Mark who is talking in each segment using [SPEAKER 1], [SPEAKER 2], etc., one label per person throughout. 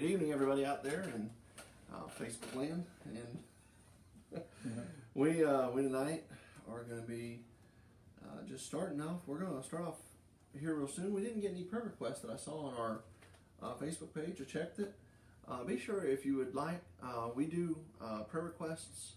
[SPEAKER 1] good evening, everybody out there in uh, Facebook land. And we uh, we tonight are going to be uh, just starting off. We're going to start off here real soon. We didn't get any prayer requests that I saw on our uh, Facebook page. I checked it. Uh, be sure if you would like, uh, we do uh, prayer requests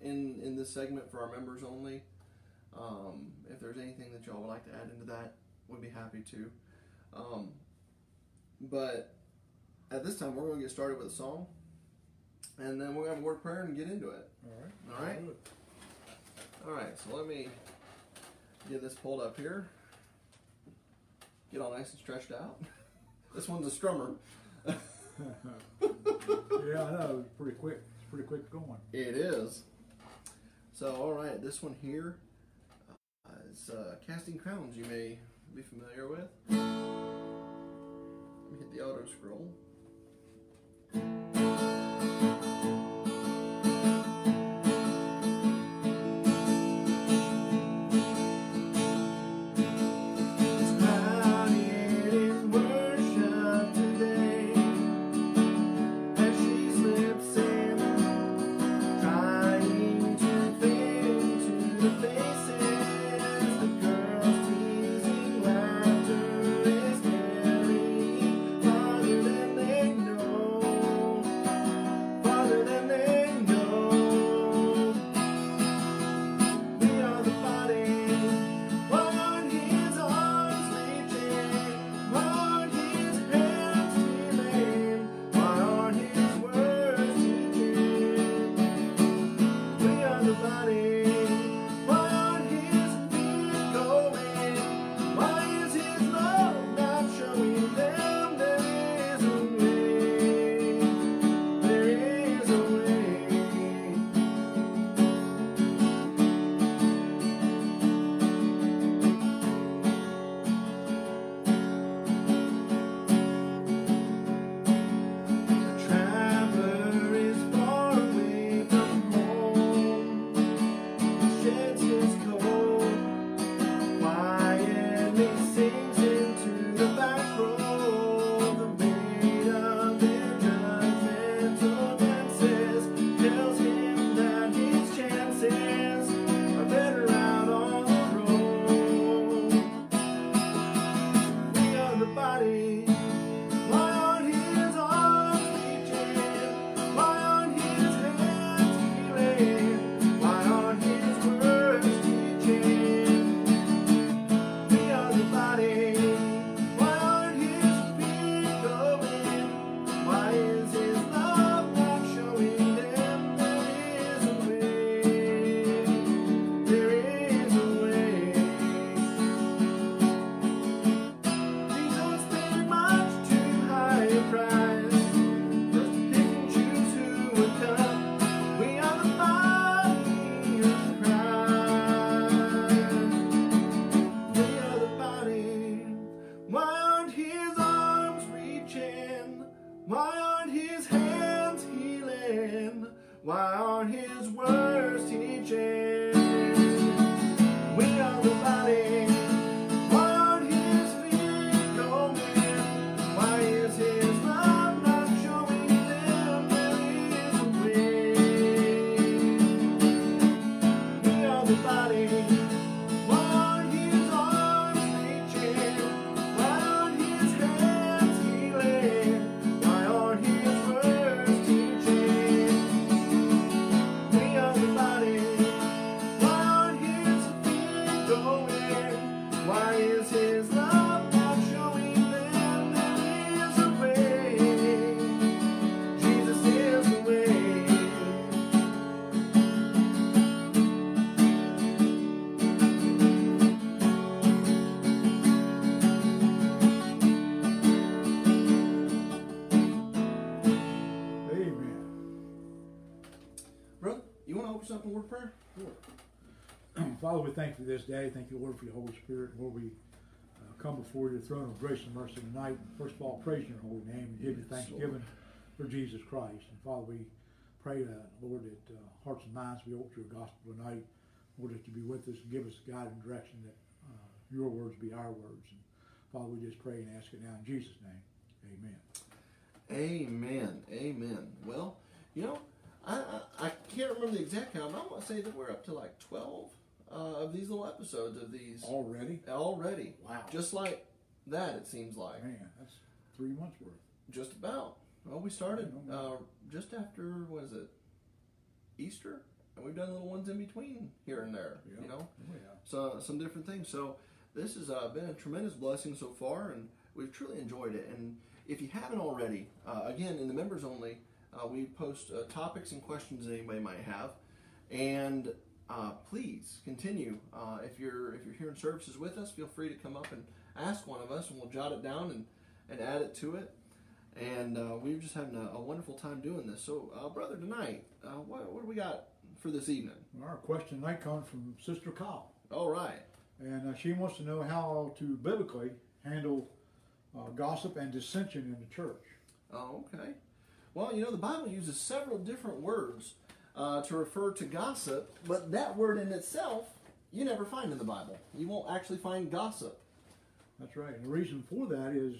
[SPEAKER 1] in in this segment for our members only. Um, if there's anything that y'all would like to add into that, we'd be happy to. Um, but at this time, we're going to get started with a song, and then we're going to have a word of prayer and get into it.
[SPEAKER 2] All right.
[SPEAKER 1] All right. All right. so let me get this pulled up here. Get all nice and stretched out. this one's a strummer.
[SPEAKER 2] yeah, I know. It's pretty quick. It's pretty quick going.
[SPEAKER 1] It is. So, all right, this one here uh, is uh, Casting Crowns, you may be familiar with. Let me hit the auto scroll.
[SPEAKER 2] う
[SPEAKER 1] ん。You want to open something word prayer?
[SPEAKER 2] Father, we thank you for this day. Thank you, Lord, for your Holy Spirit. Lord, we uh, come before your throne of grace and mercy tonight. First of all, praise your holy name and give you
[SPEAKER 1] Yes,
[SPEAKER 2] thanksgiving for Jesus Christ. And Father, we pray that, Lord, that uh, hearts and minds be open to your gospel tonight. Lord, that you be with us and give us guide and direction that uh, your words be our words. And Father, we just pray and ask it now in Jesus' name. Amen.
[SPEAKER 1] Amen. Amen. Well, you know, I, I, I can't remember the exact count. but I want to say that we're up to like 12 uh, of these little episodes of these
[SPEAKER 2] Already?
[SPEAKER 1] already.
[SPEAKER 2] Wow.
[SPEAKER 1] Just like that, it seems like.
[SPEAKER 2] Man, that's three months worth.
[SPEAKER 1] Just about. Well, we started uh, just after, what is it, Easter? And we've done little ones in between here and there,
[SPEAKER 2] Yeah.
[SPEAKER 1] you know?
[SPEAKER 2] Oh, yeah.
[SPEAKER 1] so some different things. So this has uh, been a tremendous blessing so far, and we've truly enjoyed it. And if you haven't already, uh, again in the members only, uh, we post uh, topics and questions that anybody might have, and uh, please continue. Uh, if you're if you're here in services with us, feel free to come up and ask one of us, and we'll jot it down and and add it to it. And uh, we're just having a, a wonderful time doing this. So, uh, brother, tonight, uh, what, what do we got for this evening?
[SPEAKER 2] Our question tonight comes from Sister Kyle.
[SPEAKER 1] All right.
[SPEAKER 2] And uh, she wants to know how to biblically handle uh, gossip and dissension in the church.
[SPEAKER 1] Oh, okay. Well, you know, the Bible uses several different words uh, to refer to gossip, but that word in itself you never find in the Bible. You won't actually find gossip.
[SPEAKER 2] That's right. And the reason for that is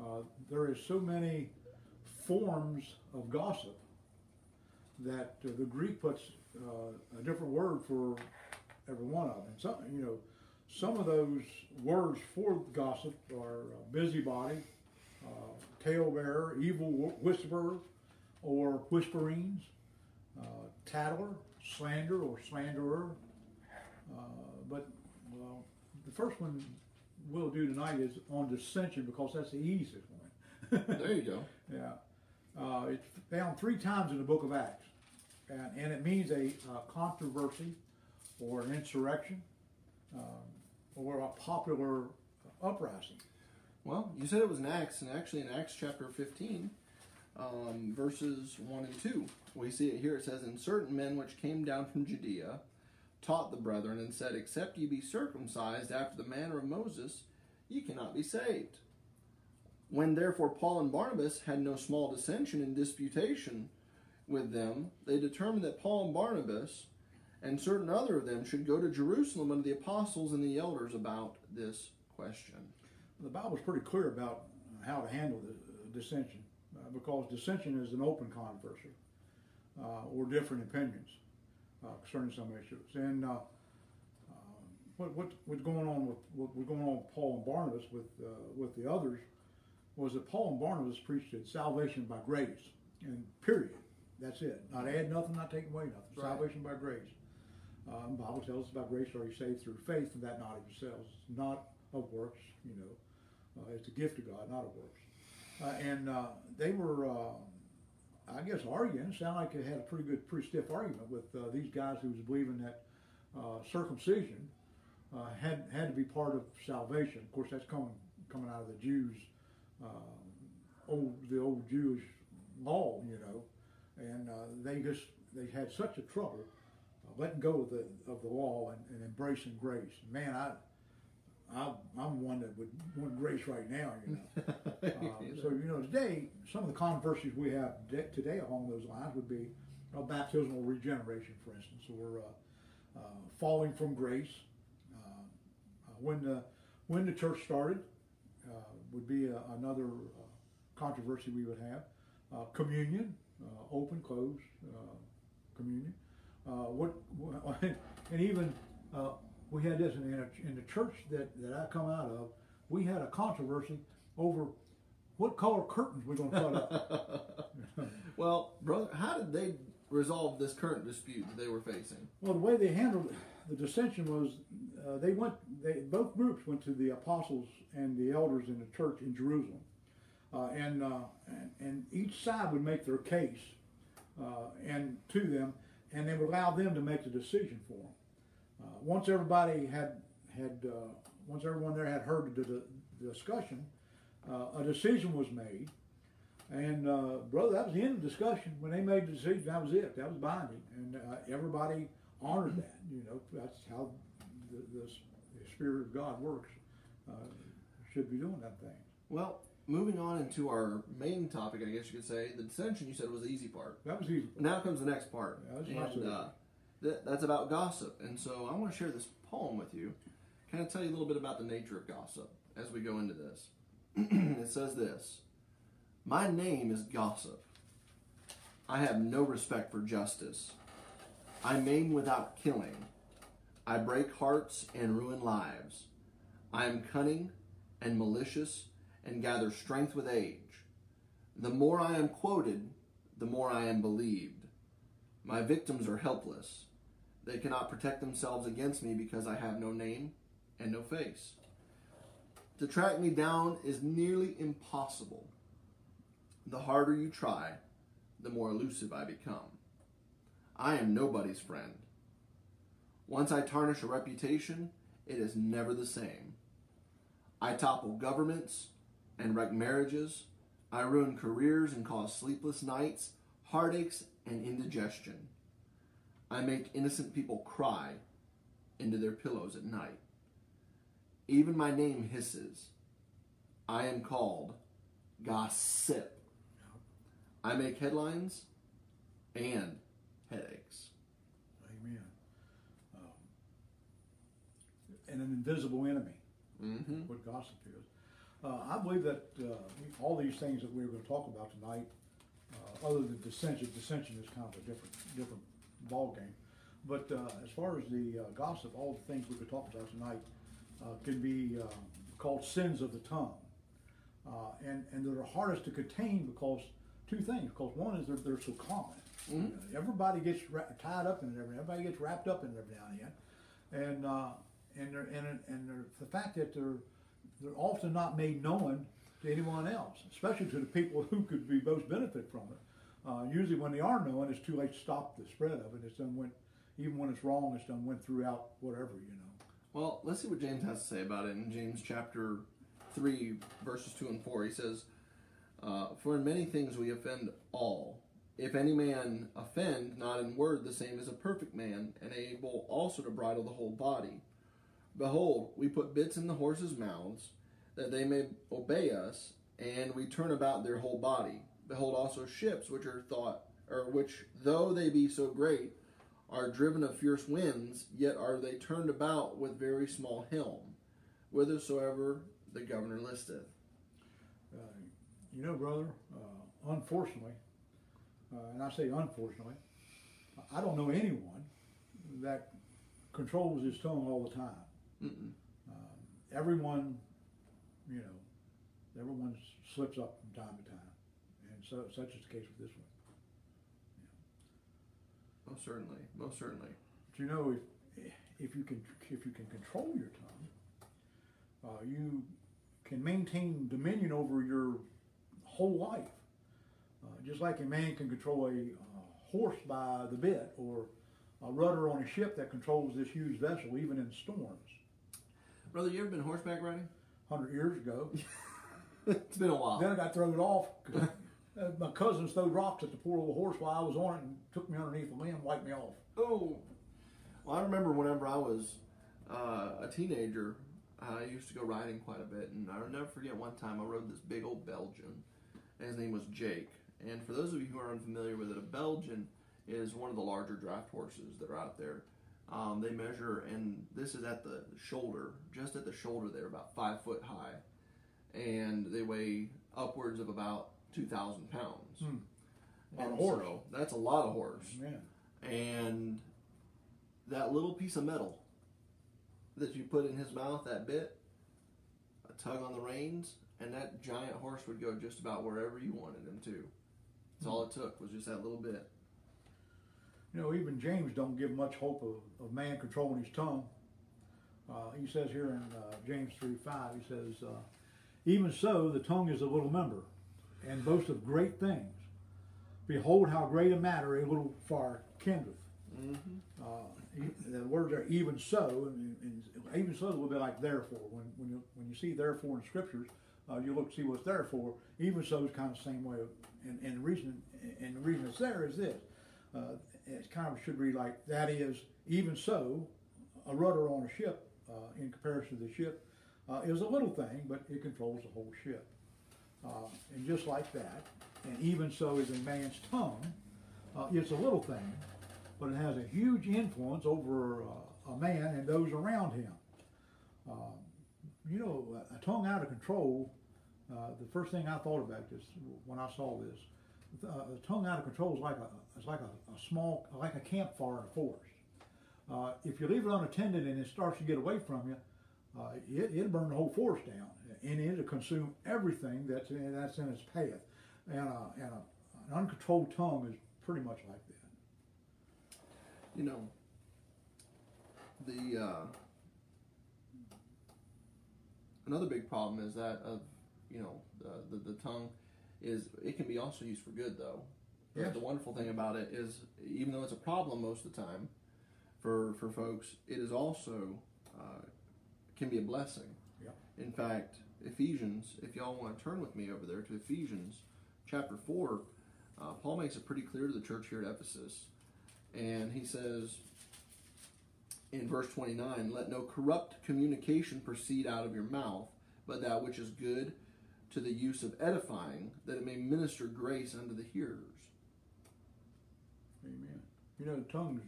[SPEAKER 2] uh, there is so many forms of gossip that uh, the Greek puts uh, a different word for every one of them. Some, you know, some of those words for gossip are uh, busybody, talebearer, evil whisperer, or whisperings, uh, tattler, slander, or slanderer. Uh, but well, the first one we'll do tonight is on dissension because that's the easiest one.
[SPEAKER 1] There you go.
[SPEAKER 2] Yeah. Uh, it's found three times in the book of Acts. And, and it means a uh, controversy or an insurrection um, or a popular uprising.
[SPEAKER 1] Well, you said it was in Acts, and actually in Acts chapter 15, um, verses 1 and 2, we see it here. It says, And certain men which came down from Judea taught the brethren and said, Except ye be circumcised after the manner of Moses, ye cannot be saved. When therefore Paul and Barnabas had no small dissension and disputation with them, they determined that Paul and Barnabas and certain other of them should go to Jerusalem unto the apostles and the elders about this question.
[SPEAKER 2] The Bible's pretty clear about how to handle the uh, dissension uh, because dissension is an open controversy uh, or different opinions uh, concerning some issues. And uh, uh, what, what what's going on with what was going on with Paul and Barnabas with uh, with the others was that Paul and Barnabas preached that salvation by grace and period. That's it. Not add nothing, not take away nothing.
[SPEAKER 1] Right.
[SPEAKER 2] Salvation by grace. Um, Bible tells us about grace are you saved through faith, and that not of yourselves, not of works. You know, it's a gift of God, not of works. Uh, and uh, they were, uh, I guess, arguing. It sounded like they had a pretty good, pretty stiff argument with uh, these guys who was believing that uh, circumcision uh, had had to be part of salvation. Of course, that's coming coming out of the Jews, uh, old the old Jewish law, you know, and uh, they just they had such a trouble uh, letting go of the of the law and, and embracing grace. Man, I. I'm one that would want grace right now, you know. Um, so you know, today some of the controversies we have today along those lines would be uh, baptismal regeneration, for instance, or uh, uh, falling from grace. Uh, uh, when the when the church started uh, would be a, another uh, controversy we would have. Uh, communion, uh, open, closed uh, communion. Uh, what and even uh, we had this in, in, a, in the church that, that I come out of. We had a controversy over what color curtains we're going to put up.
[SPEAKER 1] well, brother, how did they resolve this current dispute that they were facing?
[SPEAKER 2] well, the way they handled the dissension was uh, they went. They both groups went to the apostles and the elders in the church in Jerusalem, uh, and, uh, and and each side would make their case uh, and to them, and they would allow them to make the decision for them. Uh, once everybody had had uh, once everyone there had heard the, the, discussion, uh, a decision was made, and uh, brother, that was the end of the discussion. When they made the decision, that was it. That was binding, and uh, everybody honored that. You know, that's how the, the, the spirit of God works. Uh, should be doing that thing.
[SPEAKER 1] Well, moving on into our main topic, I guess you could say, the dissension you said was the easy part.
[SPEAKER 2] That was easy.
[SPEAKER 1] Now comes the next part.
[SPEAKER 2] Yeah,
[SPEAKER 1] and uh, th- that's about gossip. And so I want to share this poem with you. Kind of tell you a little bit about the nature of gossip as we go into this. it says this My name is Gossip. I have no respect for justice. I maim without killing. I break hearts and ruin lives. I am cunning and malicious and gather strength with age. The more I am quoted, the more I am believed. My victims are helpless. They cannot protect themselves against me because I have no name and no face. To track me down is nearly impossible. The harder you try, the more elusive I become. I am nobody's friend. Once I tarnish a reputation, it is never the same. I topple governments and wreck marriages. I ruin careers and cause sleepless nights, heartaches, and indigestion. I make innocent people cry into their pillows at night. Even my name hisses. I am called Gossip. I make headlines and headaches.
[SPEAKER 2] Amen. Um, and an invisible enemy,
[SPEAKER 1] Mm-hmm.
[SPEAKER 2] what gossip is. Uh, I believe that uh, all these things that we're going to talk about tonight, uh, other than dissension, dissension is kind of a different different ball game. But uh, as far as the uh, gossip, all the things we could talk about tonight uh, can be uh, called sins of the tongue, uh, and and they're hardest to contain because two things. Because one is they're, they're so common.
[SPEAKER 1] Mhm.
[SPEAKER 2] You know, everybody gets ra- tied up in it. Everybody gets wrapped up in it every now and again, and uh, and they're, and and they're, the fact that they're they're often not made known to anyone else, especially to the people who could be most benefit from it. Uh, usually, when they are known, it's too late to stop the spread of it. It's done went, even when it's wrong, it's done went throughout whatever you know.
[SPEAKER 1] Well, let's see what James has to say about it in James chapter 3, verses 2 and 4. He says, uh, For in many things we offend all. If any man offend, not in word, the same is a perfect man, and able also to bridle the whole body. Behold, we put bits in the horses' mouths, that they may obey us, and we turn about their whole body. Behold also ships, which are thought, or which, though they be so great, are driven of fierce winds, yet are they turned about with very small helm, whithersoever the governor listeth.
[SPEAKER 2] Uh, you know, brother, uh, unfortunately, uh, and I say unfortunately, I don't know anyone that controls his tongue all the time. Um, everyone, you know, everyone slips up from time to time, and so such is the case with this one.
[SPEAKER 1] Most certainly, most certainly.
[SPEAKER 2] But you know, if if you can if you can control your tongue, uh, you can maintain dominion over your whole life. Uh, just like a man can control a uh, horse by the bit, or a rudder on a ship that controls this huge vessel, even in storms.
[SPEAKER 1] Brother, you ever been horseback riding?
[SPEAKER 2] Hundred years ago,
[SPEAKER 1] it's been a while.
[SPEAKER 2] then I got thrown off. Uh, my cousins threw rocks at the poor little horse while I was on it and took me underneath the limb, wiped me off.
[SPEAKER 1] Oh, well, I remember whenever I was uh, a teenager, I used to go riding quite a bit, and I'll never forget one time I rode this big old Belgian, and his name was Jake. And for those of you who are unfamiliar with it, a Belgian is one of the larger draft horses that are out there. Um, they measure, and this is at the shoulder, just at the shoulder. They're about five foot high, and they weigh upwards of about two thousand pounds.
[SPEAKER 2] Hmm.
[SPEAKER 1] And
[SPEAKER 2] horse.
[SPEAKER 1] so that's a lot of horse
[SPEAKER 2] Man,
[SPEAKER 1] and that little piece of metal that you put in his mouth, that bit, a tug on the reins, and that giant horse would go just about wherever you wanted him to. That's all it took was just that little bit.
[SPEAKER 2] You know, even James don't give much hope of, of man controlling his tongue. Uh, he says here in uh, James 3 5, he says, uh, Even so, the tongue is a little member, and boast of great things. Behold, how great a matter a little fire kindleth.
[SPEAKER 1] Mm-hmm.
[SPEAKER 2] Uh, the words are even so, and, and even so is a little bit like therefore. When, when, you, when you see therefore in scriptures, uh, you look to see what's there for. Even so is kind of the same way. Of, and, and the reason and the reason it's there is this. Uh, it kind of should read like that is even so, a rudder on a ship uh, in comparison to the ship uh, is a little thing, but it controls the whole ship. Uh, and just like that, and even so is a man's tongue. Uh, it's a little thing, but it has a huge influence over uh, a man and those around him. Um, you know, a, a tongue out of control uh, the first thing I thought about this when I saw this, uh, the tongue out of control is like a, it's like a, a small, like a campfire in a forest. Uh, if you leave it unattended and it starts to get away from you, it, it'll burn the whole forest down, and it to consume everything that's in, that's in its path. And, uh, and a, an uncontrolled tongue is pretty much like that.
[SPEAKER 1] You know, the uh, another big problem is that of you know the, the the tongue is it can be also used for good though.
[SPEAKER 2] Yes.
[SPEAKER 1] The wonderful thing about it is even though it's a problem most of the time for for folks, it is also uh, can be a blessing.
[SPEAKER 2] Yeah.
[SPEAKER 1] In fact, Ephesians, if y'all want to turn with me over there to Ephesians chapter four, uh, Paul makes it pretty clear to the church here at Ephesus, and he says in verse 29 let no corrupt communication proceed out of your mouth but that which is good to the use of edifying that it may minister grace unto the hearers
[SPEAKER 2] Amen. You know, tongues,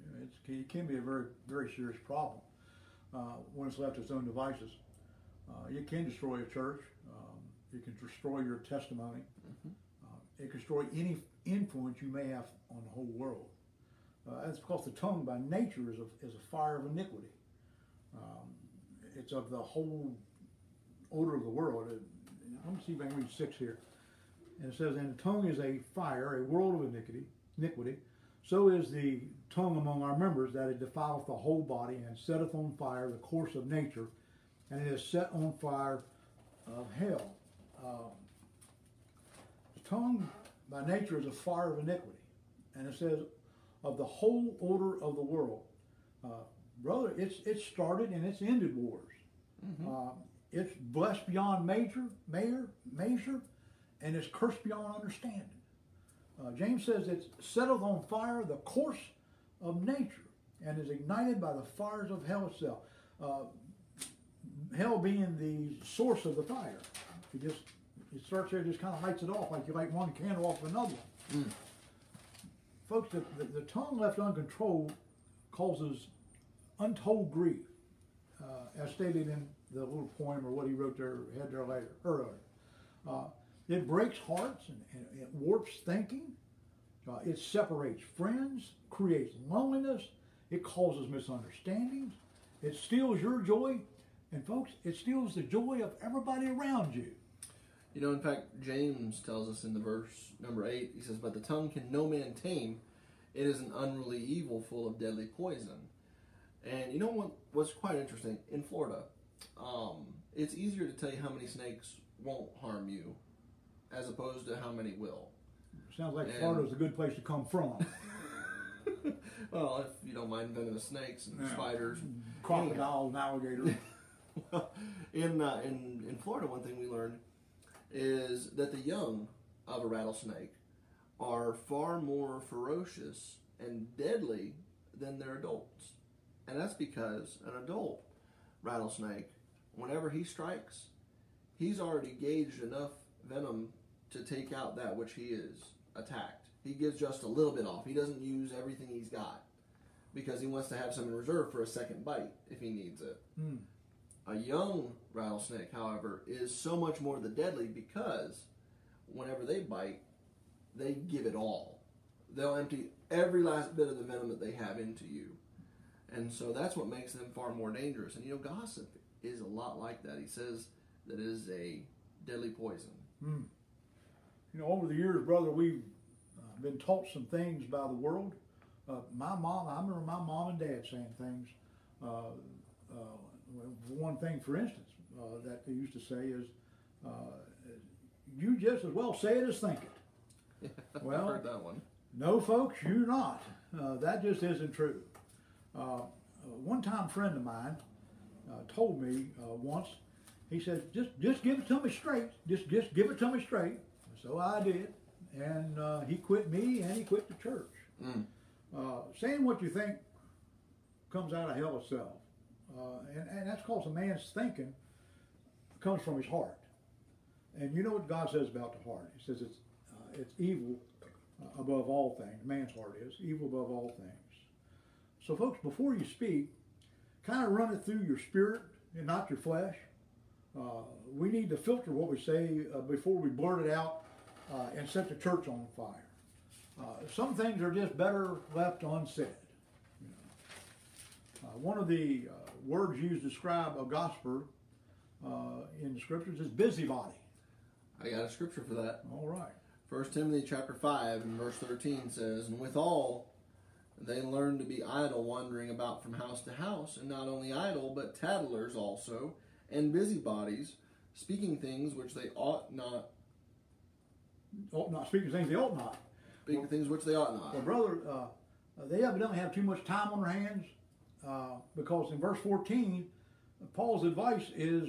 [SPEAKER 2] you know, it can be a very, very serious problem uh, when it's left to its own devices. Uh, it can destroy a church. Um, it can destroy your testimony.
[SPEAKER 1] Mhm.
[SPEAKER 2] Uh, it can destroy any influence you may have on the whole world. Uh, that's because the tongue, by nature, is a, is a fire of iniquity. Um, it's of the whole order of the world. Uh, let me see if I can read six here. And it says, And the tongue is a fire, a world of iniquity, iniquity. So is the tongue among our members, that it defileth the whole body, and setteth on fire the course of nature, and it is set on fire of hell. Um, the tongue, by nature, is a fire of iniquity. And it says, of the whole order of the world. Uh, brother, it's it started and it's ended wars. Uh, it's blessed beyond major, mayor, measure, and it's cursed beyond understanding. Uh, James says it's settled on fire the course of nature and is ignited by the fires of hell itself. Hell being the source of the fire. It just it starts there, just kind of lights it off like you light one candle off another. Folks, the, the, the tongue left uncontrolled causes untold grief, uh, as stated in the little poem or what he wrote there, had there later, earlier. Uh, it breaks hearts and, and it warps thinking. Uh, it separates friends, creates loneliness. It causes misunderstandings. It steals your joy. And folks, it steals the joy of everybody around you.
[SPEAKER 1] you know in fact james tells us in the verse number 8 he says but the tongue can no man tame it is an unruly evil full of deadly poison and you know what what's quite interesting in florida um, it's easier to tell you how many snakes won't harm you as opposed to how many will
[SPEAKER 2] Sounds like
[SPEAKER 1] And-
[SPEAKER 2] Florida's a good place to come from.
[SPEAKER 1] well if you don't mind venomous snakes and
[SPEAKER 2] Yeah.
[SPEAKER 1] spiders
[SPEAKER 2] Crocodiles and alligators.
[SPEAKER 1] in, uh, in in Florida, one thing we learned is that the young of a rattlesnake are far more ferocious and deadly than their adults, and that's because an adult rattlesnake, whenever he strikes, he's already gauged enough venom to take out that which he is attacked. He gives just a little bit off. He doesn't use everything he's got because he wants to have some in reserve for a second bite if he needs it.
[SPEAKER 2] Hmm.
[SPEAKER 1] A young rattlesnake, however, is so much more the deadly because whenever they bite, they give it all. They'll empty every last bit of the venom that they have into you. And so that's what makes them far more dangerous. And you know, gossip is a lot like that. He says that it is a deadly poison.
[SPEAKER 2] Hmm. You know, over the years, brother, we've uh, been taught some things by the world. Uh, my mom, I remember my mom and dad saying things. Uh, uh, one thing, for instance, uh, that they used to say is, uh, "You just as well say it as think it." Well-
[SPEAKER 1] I've heard that one.
[SPEAKER 2] No, folks, you're not. Uh, that just isn't true. Uh, one-time friend of mine uh, told me uh, once. He said, "Just, just give it to me straight. Just, just give it to me straight." So I did, and uh, he quit me, and he quit the church.
[SPEAKER 1] Mm.
[SPEAKER 2] Uh, saying what you think comes out of hell itself, uh, and, and that's because a man's thinking comes from his heart. And you know what God says about the heart? He says it's uh, it's evil above all things. Man's heart is evil above all things. So, folks, before you speak, kind of run it through your spirit and not your flesh. uh, we need to filter what we say uh, before we blurt it out uh, and set the church on fire. Uh, some things are just better left unsaid. you know. Uh, one of the uh, words used to describe a gospel uh, in the scriptures is busybody.
[SPEAKER 1] I got a scripture for that.
[SPEAKER 2] All right.
[SPEAKER 1] First Timothy chapter five and verse thirteen says, And withal they learn to be idle, wandering about from house to house, and not only idle, but tattlers also, and busybodies, speaking things which they ought not,
[SPEAKER 2] Ought not speaking things they ought not.
[SPEAKER 1] speaking things which they ought not.
[SPEAKER 2] Well, brother, uh, they evidently have too much time on their hands uh, because in verse 14, Paul's advice is